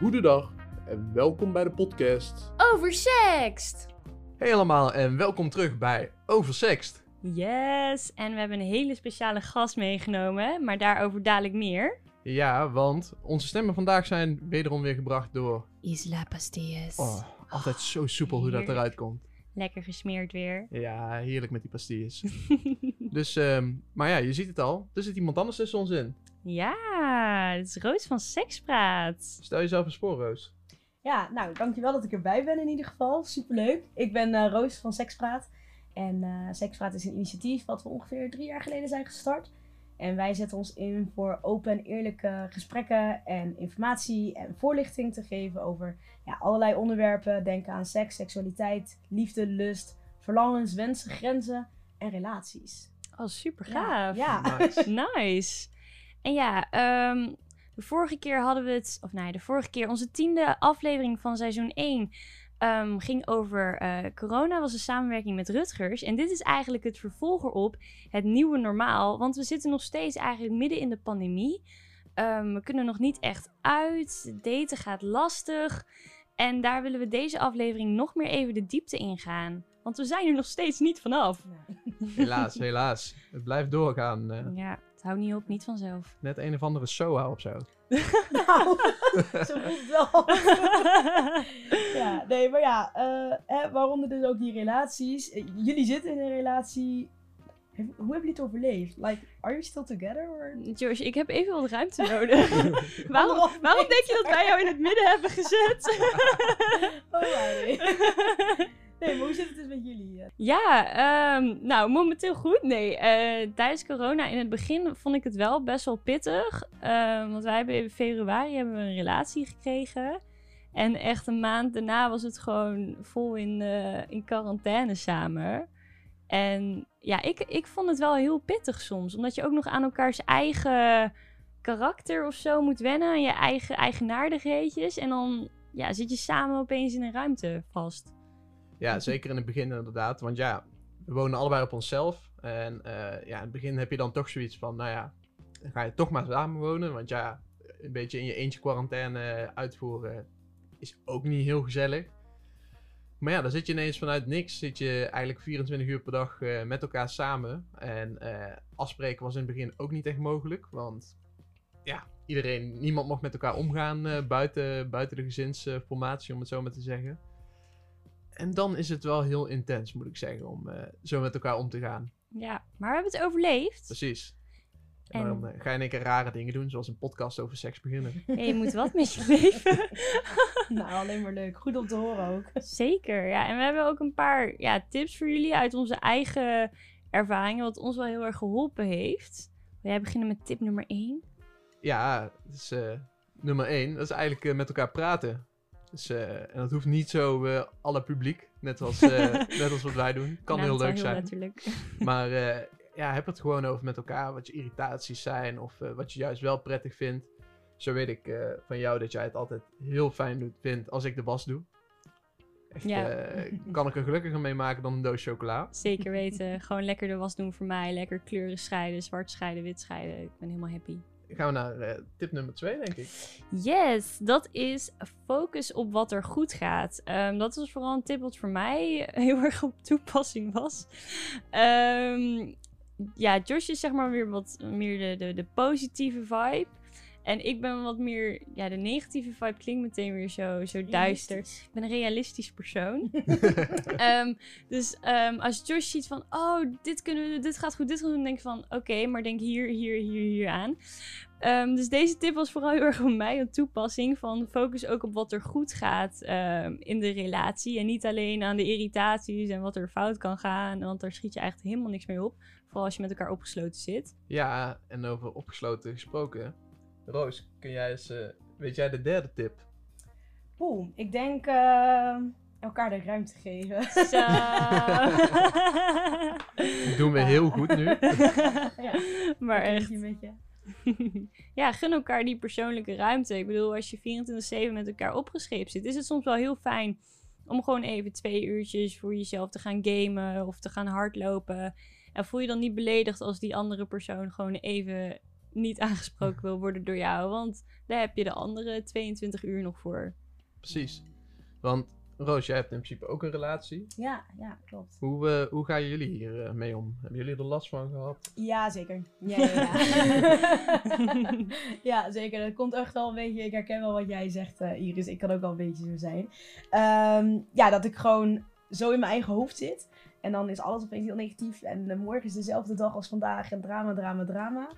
Goedendag en welkom bij de podcast. Oversext! Hey allemaal en welkom terug bij Oversext. Yes, en we hebben een hele speciale gast meegenomen, maar daarover dadelijk meer. Ja, want onze stemmen vandaag zijn wederom weer gebracht door... Isla Pastilles. Oh, altijd zo soepel hoe dat eruit komt. Lekker gesmeerd weer. Ja, heerlijk met die pastilles. dus, ehm, maar ja, je ziet het al. Er zit iemand anders tussen ons in. ja, het is Roos van Sekspraat. Stel jezelf een spoor, Roos. Ja, nou, dankjewel dat ik erbij ben in ieder geval. Superleuk. Ik ben eh, Roos van Sekspraat. En eh Sekspraat is een initiatief wat we ongeveer drie jaar geleden zijn gestart. En wij zetten ons in voor open en eerlijke gesprekken en informatie en voorlichting te geven over ja, allerlei onderwerpen. Denk aan seks, seksualiteit, liefde, lust, verlangens, wensen, grenzen en relaties. Oh, super Ja, gaaf. Ja. Nice. Nice. En ja, ehm, de vorige keer hadden we het, of nee, de vorige keer, onze tiende aflevering van seizoen 1 ehm, ging over eh, corona, was een samenwerking met Rutgers. En dit is eigenlijk het vervolg erop, het nieuwe normaal. Want we zitten nog steeds eigenlijk midden in de pandemie. Ehm, we kunnen nog niet echt uit, daten gaat lastig. En daar willen we deze aflevering nog meer even de diepte in gaan. Want we zijn er nog steeds niet vanaf. Helaas, helaas. Het blijft doorgaan. eh, Ja, het houdt niet op, niet vanzelf. net een of andere SOA of zo. Nou, zo voelt het wel. ja, nee, maar ja, eh, hè, waaronder dus ook die relaties. Eh, jullie zitten in een relatie. Hoe hebben jullie het overleefd? Like, are you still together? Or... Josh, ik heb even wat ruimte nodig. waarom, waarom denk je dat wij jou in het midden hebben gezet? Oh, ja, nee. Nee, maar hoe zit het dus met jullie? eh? ja, ehm, nou, momenteel goed. Nee, eh, tijdens corona in het begin vond ik het wel best wel pittig. Ehm, want wij hebben in februari hebben we een relatie gekregen. En echt een maand daarna was het gewoon vol in, eh, in quarantaine samen. En ja, ik, ik vond het wel heel pittig soms. Omdat je ook nog aan elkaars eigen karakter of zo moet wennen. Aan je eigen eigenaardigheidjes. En dan ja, zit je samen opeens in een ruimte vast. Ja, zeker in het begin inderdaad. Want ja, we wonen allebei op onszelf. En eh, ja, in het begin heb je dan toch zoiets van, nou ja, dan ga je toch maar samen wonen. Want ja, een beetje in je eentje quarantaine uitvoeren is ook niet heel gezellig. Maar ja, dan zit je ineens vanuit niks, zit je eigenlijk 24 uur per dag eh, met elkaar samen. En eh, afspreken was in het begin ook niet echt mogelijk. Want ja, iedereen, niemand mocht met elkaar omgaan buiten, buiten de gezinsformatie, om het zo maar te zeggen. En dan is het wel heel intens, moet ik zeggen, om eh, zo met elkaar om te gaan. Ja, maar we hebben het overleefd. Precies. En, En- dan eh, ga je in één keer rare dingen doen, zoals een podcast over seks beginnen. En je moet wat met je leven. Nou, alleen maar leuk. Goed om te horen ook. Zeker, ja. En we hebben ook een paar ja, tips voor jullie uit onze eigen ervaringen, wat ons wel heel erg geholpen heeft. Wil jij beginnen met tip nummer 1? Ja, dat is eh, nummer één. Dat is eigenlijk met elkaar praten. Dus, eh, en dat hoeft niet zo eh alle publiek, net als, eh, net als wat wij doen. Kan heel leuk zijn. Natuurlijk. Maar ja, heb het gewoon over met elkaar. Wat je irritaties zijn of wat je juist wel prettig vindt. Zo weet ik van jou dat jij het altijd heel fijn doet, vindt als ik de was doe. Echt, Ja. kan ik er gelukkiger mee maken dan een doos chocola. Zeker weten. Gewoon lekker de was doen voor mij. Lekker kleuren scheiden, zwart scheiden, wit scheiden. Ik ben helemaal happy. Gaan we naar eh, tip nummer twee, denk ik. Yes, dat is focus op wat er goed gaat. Ehm, dat was vooral een tip wat voor mij heel erg op toepassing was. Ehm, ja, Josh is zeg maar weer wat meer de, de, de positieve vibe. En ik ben wat meer, ja, de negatieve vibe klinkt meteen weer zo, zo duister. Ik ben een realistisch persoon. Ehm, dus ehm, als Josh ziet van, oh, dit, kunnen we, dit gaat goed, dit gaan we doen, denk ik van, oké, maar denk hier, hier, hier, hier aan. Ehm, dus deze tip was vooral heel erg voor mij een toepassing van focus ook op wat er goed gaat ehm, in de relatie. En niet alleen aan de irritaties en wat er fout kan gaan, want daar schiet je eigenlijk helemaal niks mee op. Vooral als je met elkaar opgesloten zit. Ja, en over opgesloten gesproken. Roos, kun jij eens, eh, weet jij de derde tip? Poeh, ik denk eh, elkaar de ruimte geven. Zo. Dat doen we heel goed nu. ja, maar echt. hier met je. ja, gun elkaar die persoonlijke ruimte. Ik bedoel, als je 24-7 met elkaar opgescheept zit, is het soms wel heel fijn om gewoon even twee uurtjes voor jezelf te gaan gamen of te gaan hardlopen. En voel je dan niet beledigd als die andere persoon gewoon even niet aangesproken wil worden door jou. Want daar heb je de andere 22 uur nog voor. Precies. Want Roos, jij hebt in principe ook een relatie. Ja, ja, klopt. Hoe, eh, hoe gaan jullie hier eh, mee om? Hebben jullie er last van gehad? Ja, zeker. Ja, ja, ja. ja, zeker. Dat komt echt wel een beetje. Ik herken wel wat jij zegt, eh, Iris. Ik kan ook wel een beetje zo zijn. Ehm, ja, dat ik gewoon zo in mijn eigen hoofd zit. En dan is alles opeens heel negatief. En morgen is dezelfde dag als vandaag. En drama, drama, drama.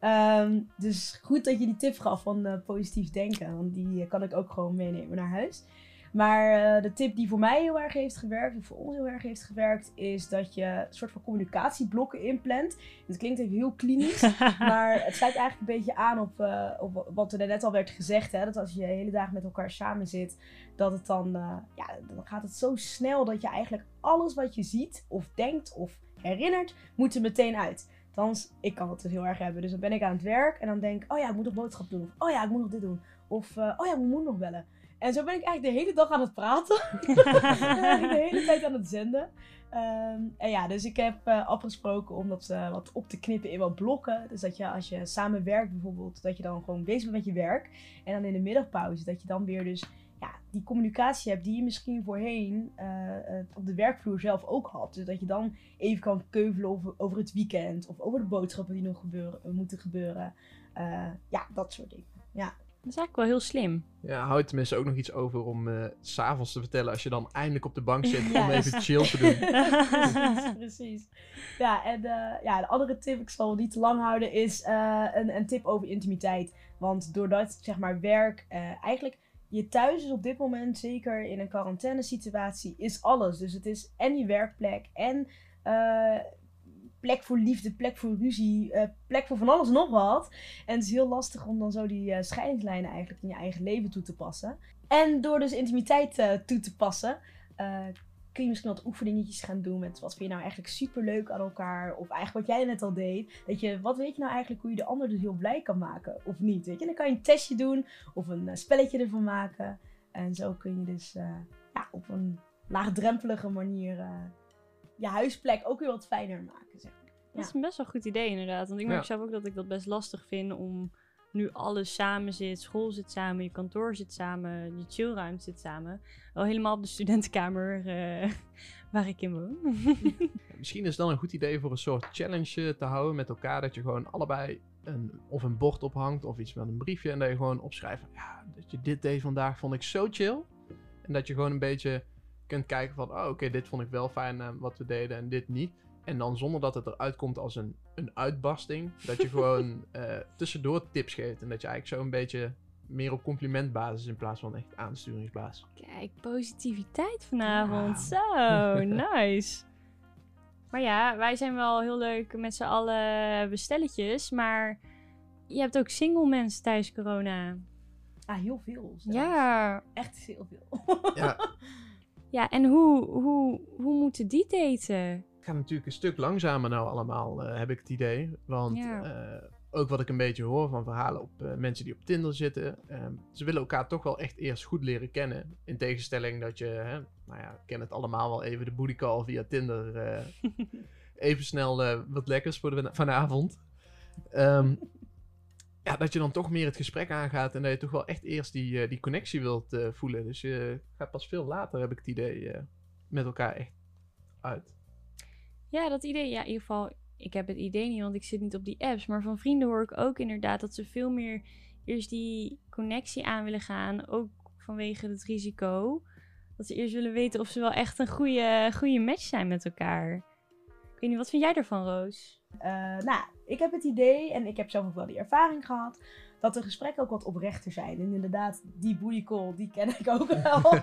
Ehm, dus goed dat je die tip gaf van positief denken. Want die kan ik ook gewoon meenemen naar huis. Maar uh, de tip die voor mij heel erg heeft gewerkt, of voor ons heel erg heeft gewerkt, is dat je een soort van communicatieblokken inplant. Het klinkt even heel klinisch, maar het sluit eigenlijk een beetje aan op, uh, op wat er net al werd gezegd. Hè? Dat als je de hele dag met elkaar samen zit, dat het dan, uh, ja, dan gaat het zo snel dat je eigenlijk alles wat je ziet, of denkt, of herinnert, moet er meteen uit. Althans, ik kan het dus heel erg hebben. Dus dan ben ik aan het werk en dan denk ik, oh ja, ik moet nog boodschap doen. Of, oh ja, ik moet nog dit doen. Of, oh ja, ik moet nog bellen. En zo ben ik eigenlijk de hele dag aan het praten. de hele tijd aan het zenden. Ehm, en ja, dus ik heb uh, afgesproken om dat uh, wat op te knippen in wat blokken. Dus dat je als je samen werkt bijvoorbeeld, dat je dan gewoon bezig bent met je werk. En dan in de middagpauze, dat je dan weer dus ja, die communicatie hebt die je misschien voorheen uh, op de werkvloer zelf ook had. Dus dat je dan even kan keuvelen over, over het weekend of over de boodschappen die nog gebeuren, moeten gebeuren. ja, dat soort dingen. Ja. Dat is eigenlijk wel heel slim. Ja, hou je tenminste ook nog iets over om uh, s'avonds te vertellen als je dan eindelijk op de bank zit om even chill te doen. precies, precies. Ja, en uh, ja, de andere tip, ik zal niet te lang houden, is uh, een, een tip over intimiteit. Want doordat, zeg maar, werk eigenlijk je thuis is op dit moment, zeker in een quarantaine situatie, is alles. Dus het is en je werkplek en plek voor liefde, plek voor ruzie, uh, plek voor van alles en nog wat. En het is heel lastig om dan zo die uh, scheidingslijnen eigenlijk in je eigen leven toe te passen. En door dus intimiteit toe te passen, kun je misschien wat oefeningetjes gaan doen met wat vind je nou eigenlijk super leuk aan elkaar. Of eigenlijk wat jij net al deed. Dat je, wat weet je nou eigenlijk hoe je de ander dus heel blij kan maken of niet. Weet je? dan kan je een testje doen of een spelletje ervan maken. En zo kun je dus ja, op een laagdrempelige manier je huisplek ook weer wat fijner maken. Zeg maar. Dat is een best wel een goed idee inderdaad. Want ik merk zelf ook dat ik dat best lastig vind om nu alles samen zit. School zit samen, je kantoor zit samen, je chillruimte zit samen. Wel helemaal op de studentenkamer uh, waar ik in woon. Misschien is het dan een goed idee voor een soort challenge te houden met elkaar. Dat je gewoon allebei een, of een bord ophangt of iets met een briefje. En dat je gewoon opschrijft. Ja, dat je dit deed vandaag vond ik zo chill. En dat je gewoon een beetje kunt kijken van, oh oké, dit vond ik wel fijn uh, wat we deden en dit niet. En dan zonder dat het eruit komt als een, een uitbarsting, dat je gewoon uh, tussendoor tips geeft. En dat je eigenlijk zo een beetje meer op complimentbasis in plaats van echt aansturingsbasis. Kijk, positiviteit vanavond. Zo, nice. Maar ja, wij zijn wel heel leuk met z'n allen bestelletjes. Maar je hebt ook single mensen tijdens corona. Ah, heel veel. Zelfs. Ja. Echt heel veel. Ja. Ja, en hoe, hoe, hoe moeten die daten? Het gaat natuurlijk een stuk langzamer nou allemaal, uh, heb ik het idee. Want uh, ook wat ik een beetje hoor van verhalen op uh, mensen die op Tinder zitten. Ehm, ze willen elkaar toch wel echt eerst goed leren kennen. In tegenstelling dat je, hè, nou ja, ken het allemaal wel even, de booty call via Tinder. even snel wat lekkers voor de, vanavond. Um, ja, dat je dan toch meer het gesprek aangaat en dat je toch wel echt eerst die, die connectie wilt voelen. Dus je gaat pas veel later, heb ik het idee, met elkaar echt uit. Ja, dat idee, ja, in ieder geval, ik heb het idee niet, want ik zit niet op die apps. Maar van vrienden hoor ik ook inderdaad dat ze veel meer eerst die connectie aan willen gaan. Ook vanwege het risico. Dat ze eerst willen weten of ze wel echt een goede, goede match zijn met elkaar. Ik weet niet, wat vind jij ervan, Roos? nou, ik heb het idee, en ik heb zelf ook wel die ervaring gehad, dat de gesprekken ook wat oprechter zijn. En inderdaad, die booty call, die ken ik ook wel.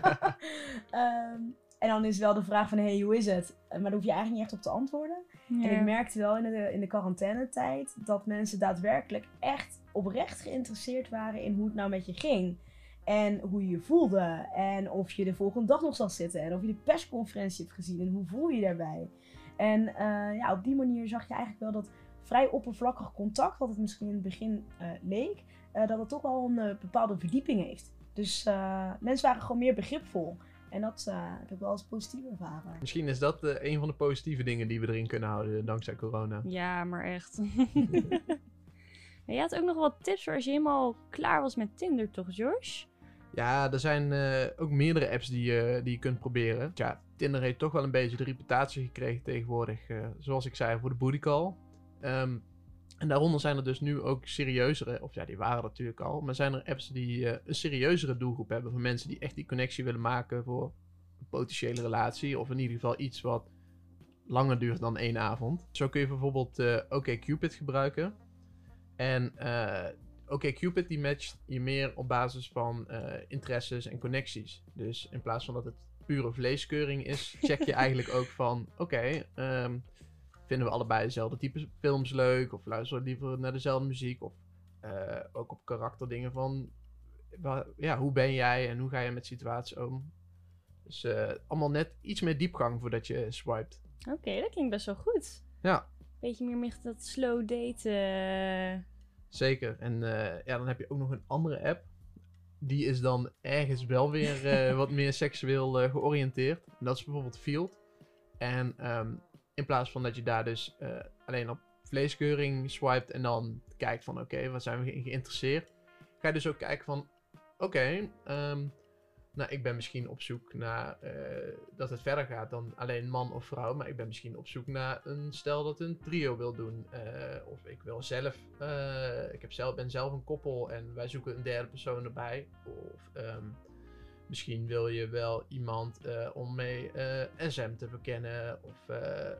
um, en dan is wel de vraag van, hey, hoe is het? Maar daar hoef je eigenlijk niet echt op te antwoorden. Ja. En ik merkte wel in de, in de quarantainetijd dat mensen daadwerkelijk echt oprecht geïnteresseerd waren in hoe het nou met je ging. En hoe je je voelde. En of je de volgende dag nog zal zitten. En of je de persconferentie hebt gezien. En hoe voel je je daarbij. En uh, ja, op die manier zag je eigenlijk wel dat vrij oppervlakkig contact, wat het misschien in het begin uh, leek, uh, dat het toch wel een bepaalde verdieping heeft. Dus mensen waren gewoon meer begripvol. En dat heb ik wel als positief ervaren. Misschien is dat een van de positieve dingen die we erin kunnen houden dankzij corona. Ja, maar echt. je had ook nog wat tips voor als je helemaal klaar was met Tinder, toch, Josh? Ja, er zijn eh, ook meerdere apps die, je die je kunt proberen. Ja, Tinder heeft toch wel een beetje de reputatie gekregen tegenwoordig. eh, zoals ik zei, voor de booty call. Ehm, en daaronder zijn er dus nu ook serieuzere, of ja, die waren er natuurlijk al. Maar zijn er apps die eh, een serieuzere doelgroep hebben. Voor mensen die echt die connectie willen maken voor een potentiële relatie. Of in ieder geval iets wat langer duurt dan één avond. Zo kun je bijvoorbeeld eh OkCupid gebruiken. En eh OkCupid die matcht je meer op basis van interesses en connecties. Dus in plaats van dat het pure vleeskeuring is, check je eigenlijk ook van... Oké, ehm, vinden we allebei dezelfde type films leuk? Of luisteren we liever naar dezelfde muziek? Of eh, ook op karakterdingen van... Ja, hoe ben jij en hoe ga je met situaties om? Dus eh, allemaal net iets meer diepgang voordat je swipet. Oké, dat klinkt best wel goed. Ja. Beetje meer met dat slow daten. Zeker. En eh, ja, dan heb je ook nog een andere app. Die is dan ergens wel weer eh, wat meer seksueel eh, georiënteerd. En dat is bijvoorbeeld Field. En ehm, in plaats van dat je daar dus eh, alleen op vleeskeuring swipet en dan kijkt van oké, wat zijn we in geïnteresseerd. Ga je dus ook kijken van oké, ehm, nou ik ben misschien op zoek naar eh, dat het verder gaat dan alleen man of vrouw. Maar ik ben misschien op zoek naar een stel dat een trio wil doen. eh, of ik wil zelf, ik heb zelf, ben zelf een koppel en wij zoeken een derde persoon erbij. Of ehm, misschien wil je wel iemand eh, om mee eh, SM te verkennen. Of eh,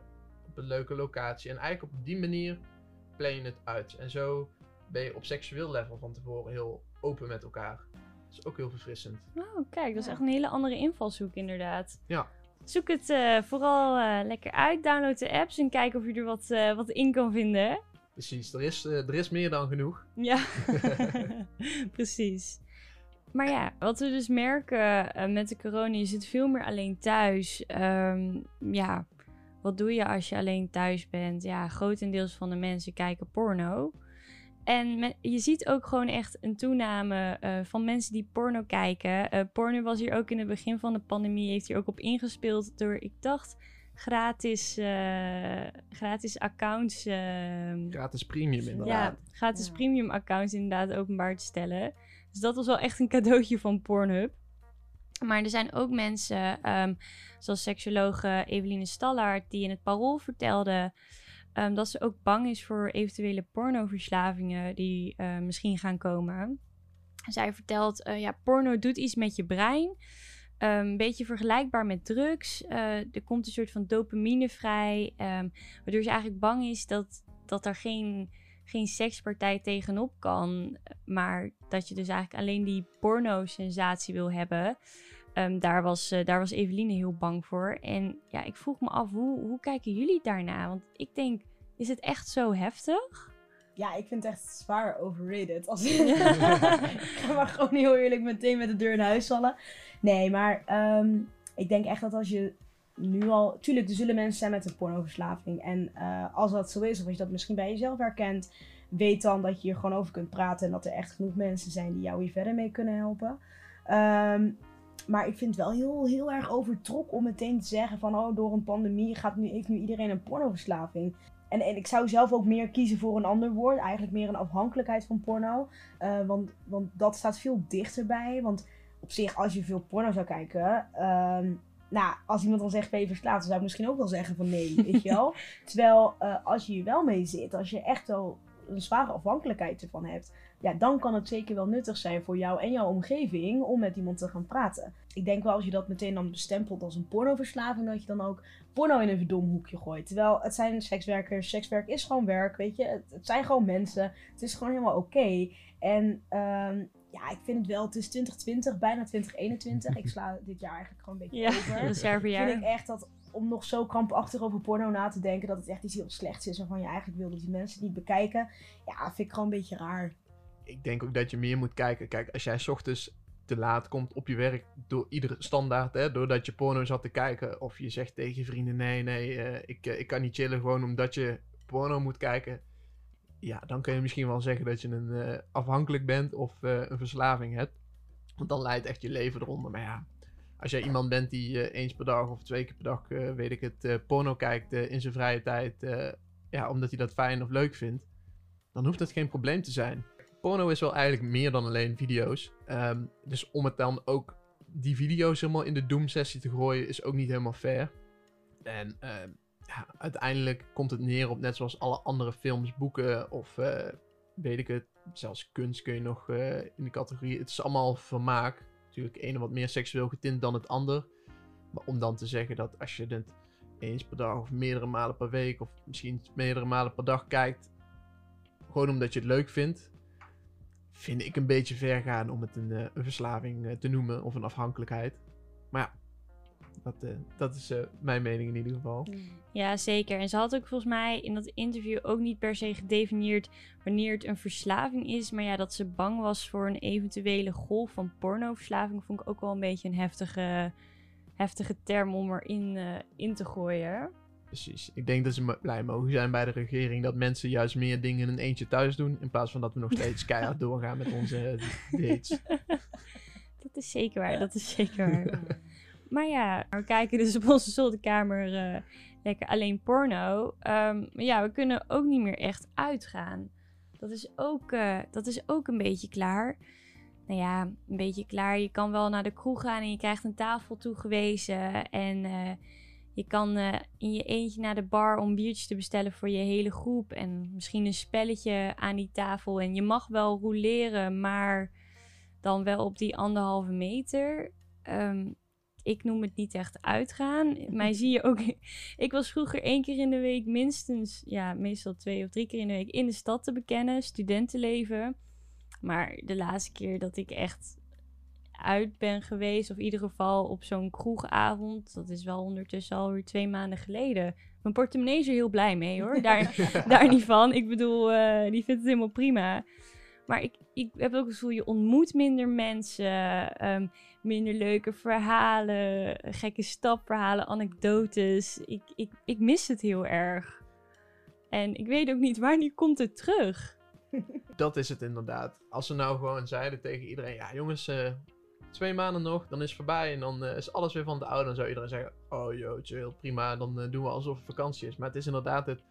op een leuke locatie. En eigenlijk op die manier plan je het uit. En zo ben je op seksueel level van tevoren heel open met elkaar. Dat is ook heel verfrissend. Oh, kijk, dat is echt een hele andere invalshoek inderdaad. Ja. Zoek het eh, vooral eh, lekker uit. Download de apps en kijk of je er wat, eh, wat in kan vinden. Precies, er is, er is meer dan genoeg. Ja, precies. Maar ja, wat we dus merken eh, met de corona, je zit veel meer alleen thuis. Ehm, ja, wat doe je als je alleen thuis bent? Ja, grotendeels van de mensen kijken porno. En je ziet ook gewoon echt een toename eh, van mensen die porno kijken. Eh, porno was hier ook in het begin van de pandemie, heeft hier ook op ingespeeld door, ik dacht, gratis, eh, gratis accounts. ehm, Gratis premium inderdaad. ja, gratis Ja. premium accounts inderdaad openbaar te stellen. Dus dat was wel echt een cadeautje van Pornhub. Maar er zijn ook mensen, ehm, zoals seksologe Eveline Stallaert, die in het Parool vertelde ehm, dat ze ook bang is voor eventuele pornoverslavingen die eh, misschien gaan komen. Zij vertelt, eh, ja, porno doet iets met je brein. Ehm, een beetje vergelijkbaar met drugs. Eh, er komt een soort van dopamine vrij. waardoor ze eigenlijk bang is dat, dat er geen, geen sekspartij tegenop kan. Maar dat je dus eigenlijk alleen die porno-sensatie wil hebben. Ehm, daar, was, eh, daar was Eveline heel bang voor. En ja, ik vroeg me af, hoe, hoe kijken jullie daarna? Want ik denk, is het echt zo heftig? Ja, ik vind het echt zwaar overrated. Als... ik ga maar gewoon heel eerlijk meteen met de deur in huis vallen. Nee, maar ehm, ik denk echt dat als je nu al... Tuurlijk, er zullen mensen zijn met een pornoverslaving. En eh, als dat zo is, of als je dat misschien bij jezelf herkent... Weet dan dat je hier gewoon over kunt praten. En dat er echt genoeg mensen zijn die jou hier verder mee kunnen helpen. Ehm, maar ik vind het wel heel, heel erg overtrokken om meteen te zeggen van... Oh, door een pandemie gaat nu, heeft nu iedereen een pornoverslaving. En, en ik zou zelf ook meer kiezen voor een ander woord. Eigenlijk meer een afhankelijkheid van porno. Eh, want, want dat staat veel dichterbij. Want op zich, als je veel porno zou kijken... ehm, nou, als iemand dan zegt ben je verslaafd, dan zou ik misschien ook wel zeggen van nee, weet je wel. Terwijl eh, als je hier wel mee zit, als je echt wel een zware afhankelijkheid ervan hebt, ja, dan kan het zeker wel nuttig zijn voor jou en jouw omgeving om met iemand te gaan praten. Ik denk wel als je dat meteen dan bestempelt als een pornoverslaving, dat je dan ook porno in een verdomd hoekje gooit. Terwijl het zijn sekswerkers, sekswerk is gewoon werk, weet je. Het, het zijn gewoon mensen, het is gewoon helemaal oké. En ehm, ja, ik vind het wel, het is 2020, bijna 2021. Ik sla dit jaar eigenlijk gewoon een beetje Ja, over reservejaar. vind ik echt dat om nog zo krampachtig over porno na te denken, dat het echt iets heel slechts is. Waarvan je eigenlijk wil dat die mensen het niet bekijken. Ja, vind ik gewoon een beetje raar. Ik denk ook dat je meer moet kijken. Kijk, als jij 's ochtends te laat komt op je werk door iedere standaard, hè, doordat je porno zat te kijken, of je zegt tegen je vrienden: nee, nee, eh, ik, eh, ik kan niet chillen gewoon omdat je porno moet kijken. Ja, dan kun je misschien wel zeggen dat je een eh, afhankelijk bent of eh, een verslaving hebt. Want dan leidt echt je leven eronder. Maar ja, als jij iemand bent die eh, eens per dag of twee keer per dag, weet ik het, porno kijkt in zijn vrije tijd, ja, omdat hij dat fijn of leuk vindt. dan hoeft het geen probleem te zijn. Porno is wel eigenlijk meer dan alleen video's. Ehm, dus om het dan ook die video's helemaal in de Doom-sessie te gooien, is ook niet helemaal fair. En ehm, ja, uiteindelijk komt het neer op net zoals alle andere films, boeken of eh, weet ik het, zelfs kunst kun je nog eh, in de categorie. Het is allemaal vermaak. Natuurlijk, ene wat meer seksueel getint dan het ander. Maar om dan te zeggen dat als je het eens per dag of meerdere malen per week of misschien meerdere malen per dag kijkt, gewoon omdat je het leuk vindt, vind ik een beetje ver gaan om het een, eh, een verslaving te noemen of een afhankelijkheid. Maar ja, dat, eh, dat is eh, mijn mening in ieder geval. Ja, zeker. En ze had ook volgens mij in dat interview ook niet per se gedefinieerd wanneer het een verslaving is. Maar ja, dat ze bang was voor een eventuele golf van pornoverslaving vond ik ook wel een beetje een heftige, heftige term om erin eh, in te gooien. Precies. Ik denk dat ze blij mogen zijn bij de regering dat mensen juist meer dingen in een eentje thuis doen. In plaats van dat we nog steeds keihard doorgaan met onze dates. Dat is zeker waar, dat is zeker waar. Maar ja, we kijken dus op onze zolderkamer eh, lekker alleen porno. Ehm, maar ja, we kunnen ook niet meer echt uitgaan. Dat is, ook, eh, dat is ook een beetje klaar. Nou ja, een beetje klaar. Je kan wel naar de kroeg gaan en je krijgt een tafel toegewezen. En eh, je kan in je eentje naar de bar om biertjes te bestellen voor je hele groep. En misschien een spelletje aan die tafel. En je mag wel rouleren, maar dan wel op die anderhalve meter. Ehm, ik noem het niet echt uitgaan. Mij zie je ook. Ik was vroeger één keer in de week minstens, ja, meestal twee of drie keer in de week in de stad te bekennen, studentenleven. Maar de laatste keer dat ik echt uit ben geweest, of in ieder geval op zo'n kroegavond, dat is wel ondertussen alweer twee maanden geleden. Mijn portemonnee is er heel blij mee hoor. Daar, daar niet van. Ik bedoel, eh, die vindt het helemaal prima. Maar ik, ik heb ook het gevoel, je ontmoet minder mensen, ehm, minder leuke verhalen, gekke stapverhalen, anekdotes. Ik, ik, ik mis het heel erg. En ik weet ook niet, wanneer komt het terug? Dat is het inderdaad. Als ze nou gewoon zeiden tegen iedereen: ja, jongens, eh, twee maanden nog, dan is het voorbij en dan eh, is alles weer van de oude. Dan zou iedereen zeggen: oh joh, chill, prima, dan eh, doen we alsof het vakantie is. Maar het is inderdaad het.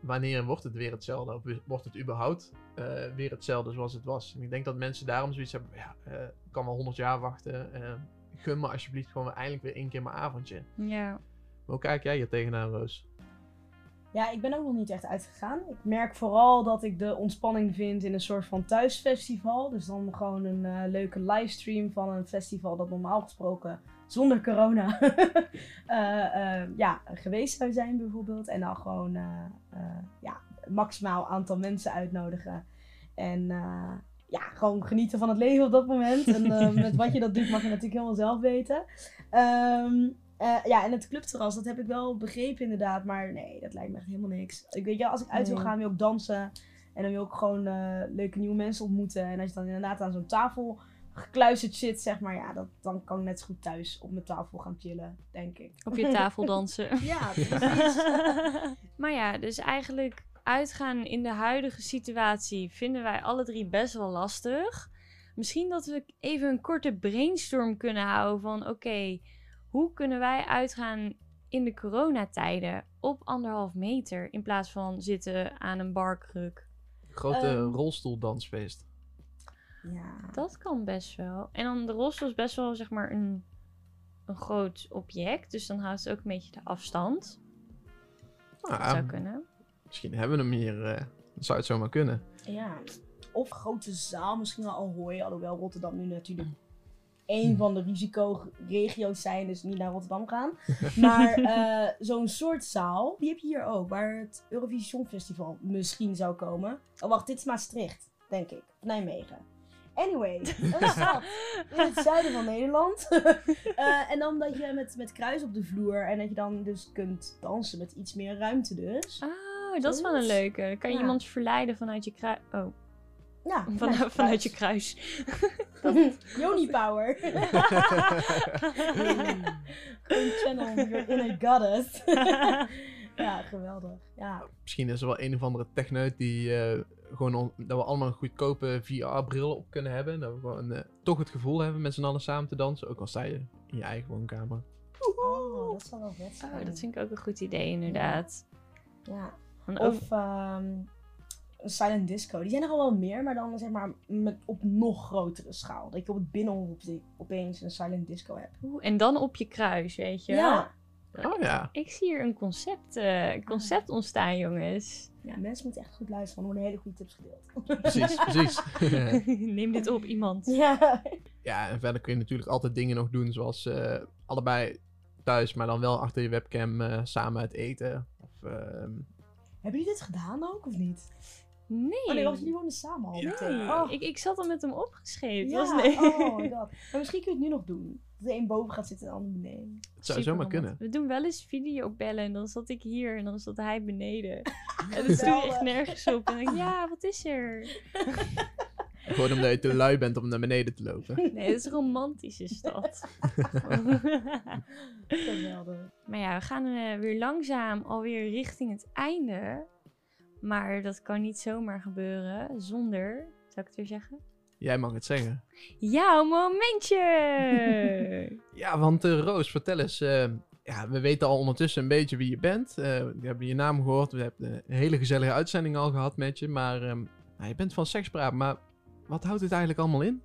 Wanneer wordt het weer hetzelfde? Of wordt het überhaupt eh, weer hetzelfde zoals het was? En ik denk dat mensen daarom zoiets hebben: ja, eh, ik kan wel 100 jaar wachten. eh, gun me alsjeblieft gewoon eindelijk weer één keer mijn avondje. Ja. Maar hoe kijk jij hier tegenaan, Roos? Ja, ik ben ook nog niet echt uitgegaan. Ik merk vooral dat ik de ontspanning vind in een soort van thuisfestival. Dus dan gewoon een eh, leuke livestream van een festival dat normaal gesproken zonder corona eh, eh, ja, geweest zou zijn bijvoorbeeld. En dan gewoon eh, ja, maximaal aantal mensen uitnodigen. En ja, gewoon genieten van het leven op dat moment. En met wat je dat doet mag je natuurlijk helemaal zelf weten. Ehm, eh, ja, en het clubterras, dat heb ik wel begrepen inderdaad. Maar nee, dat lijkt me echt helemaal niks. Ik weet je, als ik uit wil gaan, wil ik dansen. En dan wil ik gewoon leuke nieuwe mensen ontmoeten. En als je dan inderdaad aan zo'n tafel gekluisterd zit, zeg maar. Ja, dat, dan kan ik net zo goed thuis op mijn tafel gaan chillen, denk ik. Op je tafel dansen. Ja, precies. maar ja, dus eigenlijk uitgaan in de huidige situatie vinden wij alle drie best wel lastig. Misschien dat we even een korte brainstorm kunnen houden van oké, hoe kunnen wij uitgaan in de coronatijden op anderhalf meter in plaats van zitten aan een barkruk? Grote Ehm. rolstoeldansfeest. Ja. Dat kan best wel. En dan de rolstoel is best wel zeg maar een, een groot object, dus dan houdt het ook een beetje de afstand. Dat Ah, zou kunnen. Misschien hebben we hem hier. eh, dan zou het zomaar kunnen. Ja, of grote zaal, misschien wel Ahoy. Alhoewel Rotterdam nu natuurlijk één van de risicoregio's zijn, dus niet naar Rotterdam gaan. Maar eh, zo'n soort zaal, die heb je hier ook, waar het Eurovisie Songfestival misschien zou komen. Oh wacht, dit is Maastricht, denk ik. Nijmegen. Anyway, een stad in het zuiden van Nederland. Eh, en dan dat je met, met kruis op de vloer en dat je dan dus kunt dansen met iets meer ruimte dus. Oh, dat is wel een Zoiets. leuke. Kan je Ja. iemand verleiden vanuit je kruis. Oh, Ja, van, vanuit vanuit je kruis. Yoni power. Gewoon channel your inner goddess. Ja, geweldig. Ja. Misschien is er wel een of andere techneut die eh, gewoon on- dat we allemaal een goedkope VR-bril op kunnen hebben. Dat we gewoon eh, toch het gevoel hebben met z'n allen samen te dansen. Ook al sta je in je eigen woonkamer. Oh, dat zou wel vet zijn. Oh, dat vind ik ook een goed idee, inderdaad. Ja. Of ehm, een silent disco. Die zijn er al wel meer, maar dan zeg maar met, op nog grotere schaal. Dat je op het binnenhof op- opeens een silent disco hebt. Oeh, en dan op je kruis, weet je. Ja. Oh ja. Ik zie hier een concept, eh, een concept ontstaan, jongens. ja, mensen moeten echt goed luisteren, want er worden hele goede tips gedeeld. Precies, precies. Neem dit op, iemand. ja. ja, en verder kun je natuurlijk altijd dingen nog doen, zoals eh, allebei thuis, maar dan wel achter je webcam eh, samen het eten. Of, ehm, Hebben jullie dit gedaan ook, of niet? Nee. Oh nee, want jullie wonen samen al Ja. Nee, Oh. ik, ik zat al met hem opgeschreven. Ja, Was nee. oh my god. Maar misschien kun je het nu nog doen. Dat de een boven gaat zitten en de ander beneden. het zou Super zomaar handig. kunnen. We doen wel eens videobellen en dan zat ik hier en dan zat hij beneden. en dat sloeg echt nergens op. En ik, ja, wat is er? Gewoon omdat je te lui bent om naar beneden te lopen. Nee, dat is romantisch is dat. Geweldig. maar ja, we gaan eh, weer langzaam alweer richting het einde. Maar dat kan niet zomaar gebeuren zonder, zou ik het weer zeggen? Jij mag het zeggen. Jouw momentje! Ja, want eh, Roos, vertel eens. eh, ja, we weten al ondertussen een beetje wie je bent. Eh, we hebben je naam gehoord. We hebben een hele gezellige uitzending al gehad met je. Maar ehm, nou, je bent van sekspraat. Maar wat houdt dit eigenlijk allemaal in?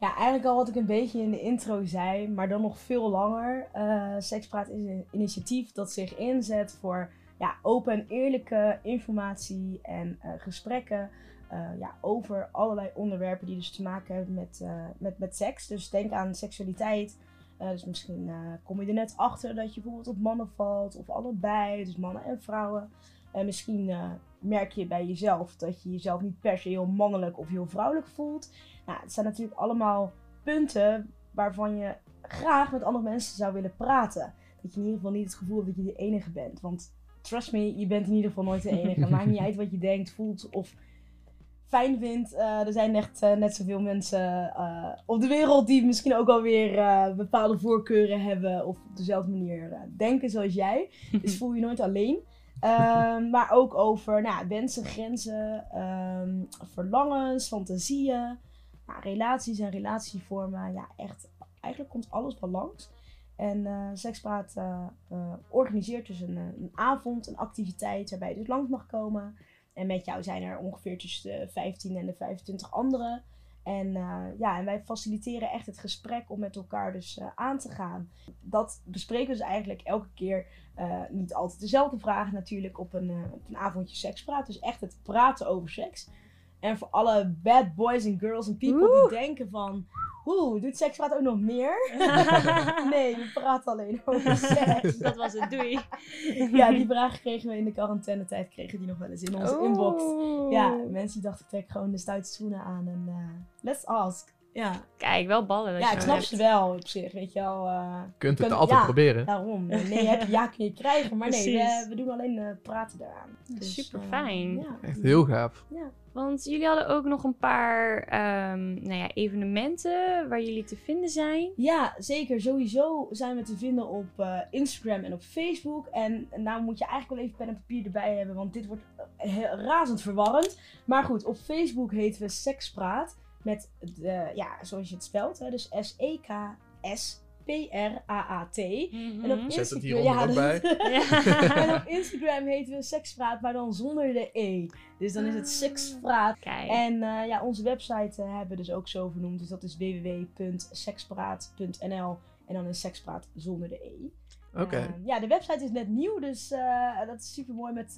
Ja, eigenlijk al wat ik een beetje in de intro zei, maar dan nog veel langer. Eh Sekspraat is een initiatief dat zich inzet voor ja, open en eerlijke informatie en eh, gesprekken eh, ja, over allerlei onderwerpen die dus te maken hebben met, eh, met, met seks. Dus denk aan seksualiteit. Dus misschien kom je er net achter dat je bijvoorbeeld op mannen valt of allebei, dus mannen en vrouwen. En misschien merk je bij jezelf dat je jezelf niet per se heel mannelijk of heel vrouwelijk voelt. Nou, het zijn natuurlijk allemaal punten waarvan je graag met andere mensen zou willen praten. Dat je in ieder geval niet het gevoel hebt dat je de enige bent. Want trust me, je bent in ieder geval nooit de enige. Maakt niet uit wat je denkt, voelt of fijn vindt. Eh, er zijn echt eh, net zoveel mensen eh, op de wereld die misschien ook alweer bepaalde voorkeuren hebben. Of op dezelfde manier denken zoals jij. Dus voel je nooit alleen. Ehm, maar ook over nou, wensen, grenzen, ehm, verlangens, fantasieën, nou, relaties en relatievormen. Ja, echt, eigenlijk komt alles wel langs. En eh Sekspraat eh, eh, organiseert dus een, een avond, een activiteit waarbij je dus langs mag komen. En met jou zijn er ongeveer tussen de 15 en de 25 anderen. En, ja, en wij faciliteren echt het gesprek om met elkaar dus aan te gaan. Dat bespreken we dus eigenlijk elke keer. niet altijd dezelfde vragen natuurlijk op een, op een avondje sekspraat. Dus echt het praten over seks. En voor alle bad boys en girls en people die denken van... Oeh, doet sekspraat ook nog meer? nee, we praten alleen over seks. dat was het, doei. Ja, die vragen kregen we in de quarantainetijd, kregen die nog wel eens in onze inbox. Ja, mensen die dachten, ik trek gewoon de stoute schoenen aan en eh, let's ask. Ja, Kijk, wel ballen. dat ja je ik snap hebt. ze wel op zich, weet je wel. eh, Kunt het altijd ja. proberen. daarom. Nee, heb je, ja kun je krijgen, maar nee, we, we doen alleen eh, praten daaraan. Dus, Super eh, fijn. ja. Echt heel gaaf. Ja. Want jullie hadden ook nog een paar ehm, nou ja, evenementen waar jullie te vinden zijn. Ja, zeker. Sowieso zijn we te vinden op eh, Instagram en op Facebook. En nou moet je eigenlijk wel even pen en papier erbij hebben, want dit wordt razend verwarrend. Maar goed, op Facebook heten we Sekspraat. Met, de, ja, zoals je het spelt, hè, dus S-E-K-S-P-R-A-A-T. En op Mhm. Zet het Instagram- ook dat- bij. en Ja. op Instagram heten we Sekspraat, maar dan zonder de E. Dus dan is het Sekspraat. Kijk. En eh, ja, onze website eh, hebben we dus ook zo vernoemd. Dus dat is www.sekspraat.nl. En dan is sekspraat zonder de E. Oké. Eh, ja, de website is net nieuw, dus eh, dat is super mooi met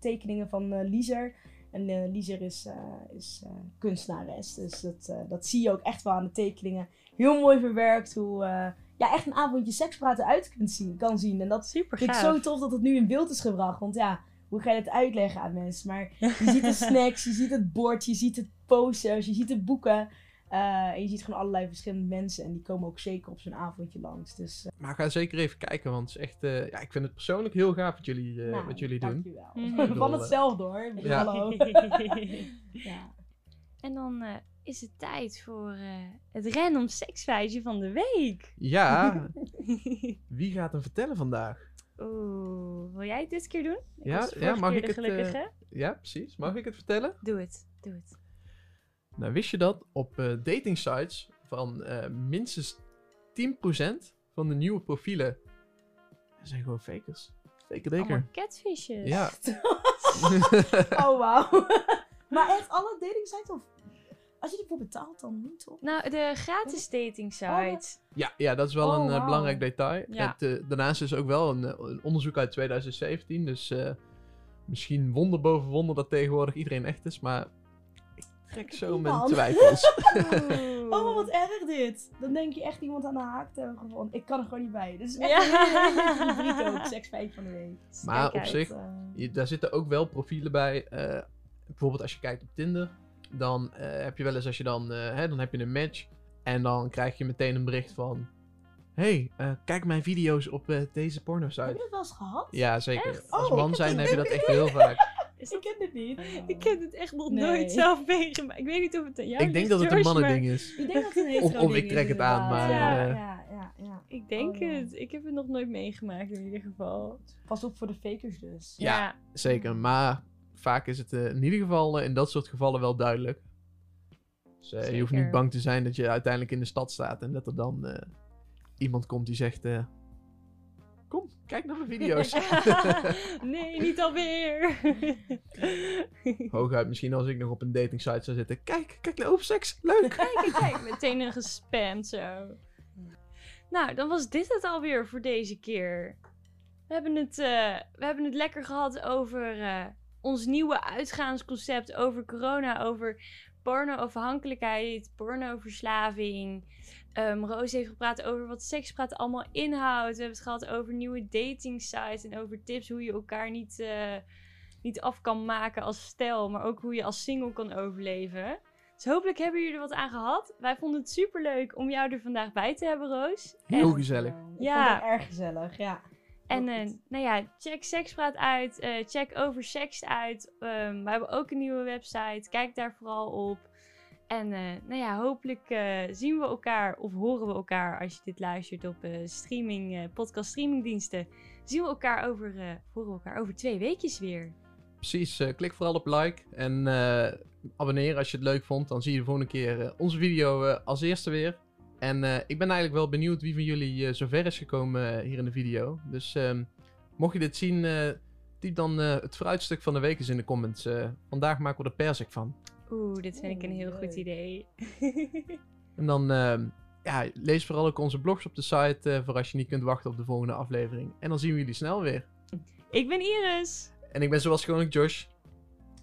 tekeningen van eh Lieser. En eh Lieser is, eh, is eh, kunstenares, dus dat, dat zie je ook echt wel aan de tekeningen. Heel mooi verwerkt hoe ja, echt een avondje sekspraat eruit kunt zien, kan zien. En dat Super vind ik zo tof dat het nu in beeld is gebracht. Want ja, hoe ga je het uitleggen aan mensen? Maar je ziet de snacks, je ziet het bord, je ziet het posters, je ziet de boeken. Eh, en je ziet gewoon allerlei verschillende mensen. En die komen ook zeker op zo'n avondje langs. Dus eh, Maar ga zeker even kijken, want het is echt, eh, ja, ik vind het persoonlijk heel gaaf wat jullie, eh, nou, wat jullie doen. dankjewel. Mhm. Van hetzelfde hoor. Ja. hallo. ja. en dan eh, is het tijd voor eh, het random seksfeitje van de week. Ja, wie gaat hem vertellen vandaag? Oeh, wil jij het dit keer doen? Ik Ja, ja, mag keer ik de het, eh. Ja, precies. Mag ik het vertellen? Doe het, doe het. Nou, wist je dat op eh dating sites van eh, minstens 10% van de nieuwe profielen zijn gewoon fakers? Fake deker. Allemaal catfishes. Ja, Oh, wauw. maar echt alle dating sites of... Als je ervoor betaalt, dan niet, toch? Nou, de gratis dating site. Ja, ja, dat is wel Oh, een eh, belangrijk detail. Ja. Het, daarnaast is ook wel een, een onderzoek uit 2017. Dus eh, misschien wonder boven wonder dat tegenwoordig iedereen echt is. Maar trek zo mijn twijfels. Oh, wat erg dit. Dan denk je echt iemand aan de haak te hebben gevonden. Ik kan er gewoon niet bij. Dit is echt Ja. een ook. Seksfeit van de week. maar Kijk op uit. zich, Eh, je- daar zitten ook wel profielen bij. eh, bijvoorbeeld als je kijkt op Tinder. Dan eh, heb je wel eens als je dan, eh, hè, dan heb je een match. En dan krijg je meteen een bericht van... Hey, eh, kijk mijn video's op eh, deze porno heb je site. dat wel eens gehad? Ja, zeker. Echt? Als Oh. man zijn heb je dat echt heel vaak. Is Ik dat- ken dit niet. Ik heb het echt nog Nee. nooit zelf meegemaakt. Ik weet niet of het aan jou ik denk dat het een mannending is. Ik denk dat het een Of- of ik trek het aan, maar, Ja, eh, ja, ja, ja. Ik denk Oh, ja. het. Ik heb het nog nooit meegemaakt in ieder geval. Pas op voor de fakers dus. Ja. Zeker, maar vaak is het eh, in ieder geval eh, in dat soort gevallen wel duidelijk. Dus eh, je hoeft niet bang te zijn dat je uiteindelijk in de stad staat en dat er dan eh, iemand komt die zegt: eh, kijk naar mijn video's. nee, niet alweer. Hooguit misschien als ik nog op een dating site zou zitten. Kijk, kijk naar Oversex, leuk. kijk, kijk, meteen een gespamd zo. Nou, dan was dit het alweer voor deze keer. We hebben het, eh, we hebben het lekker gehad over eh, ons nieuwe uitgaansconcept, over corona, over porno-afhankelijkheid, pornoverslaving. Ehm Roos heeft gepraat over wat sekspraat allemaal inhoudt. We hebben het gehad over nieuwe dating sites en over tips hoe je elkaar niet, eh, niet af kan maken als stel, maar ook hoe je als single kan overleven. Dus hopelijk hebben jullie er wat aan gehad. Wij vonden het super leuk om jou er vandaag bij te hebben, Roos. Heel En, gezellig. Ik Ja. vond het erg gezellig, ja. En goed. nou ja, check Sekspraat uit. eh, check Over Seks uit. Ehm, we hebben ook een nieuwe website. Kijk daar vooral op. En eh, nou ja, hopelijk zien we elkaar of horen we elkaar als je dit luistert op streaming, podcast streamingdiensten. Zien we elkaar over, horen we elkaar over twee weekjes weer. Precies, klik vooral op like en abonneer als je het leuk vond. Dan zie je de volgende keer onze video als eerste weer. En eh, ik ben eigenlijk wel benieuwd wie van jullie eh, zover is gekomen eh, hier in de video. Dus ehm, mocht je dit zien, eh, typ dan eh, het vooruitstuk van de week eens in de comments. Vandaag maken we er persik van. Oeh, dit vind ik een heel goed idee. En dan ehm, ja, lees vooral ook onze blogs op de site voor als je niet kunt wachten op de volgende aflevering. En dan zien we jullie snel weer. ik ben Iris. En ik ben zoals gewoonlijk Josh.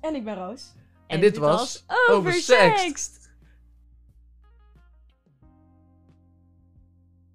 En ik ben Roos. En dit was. Oversext.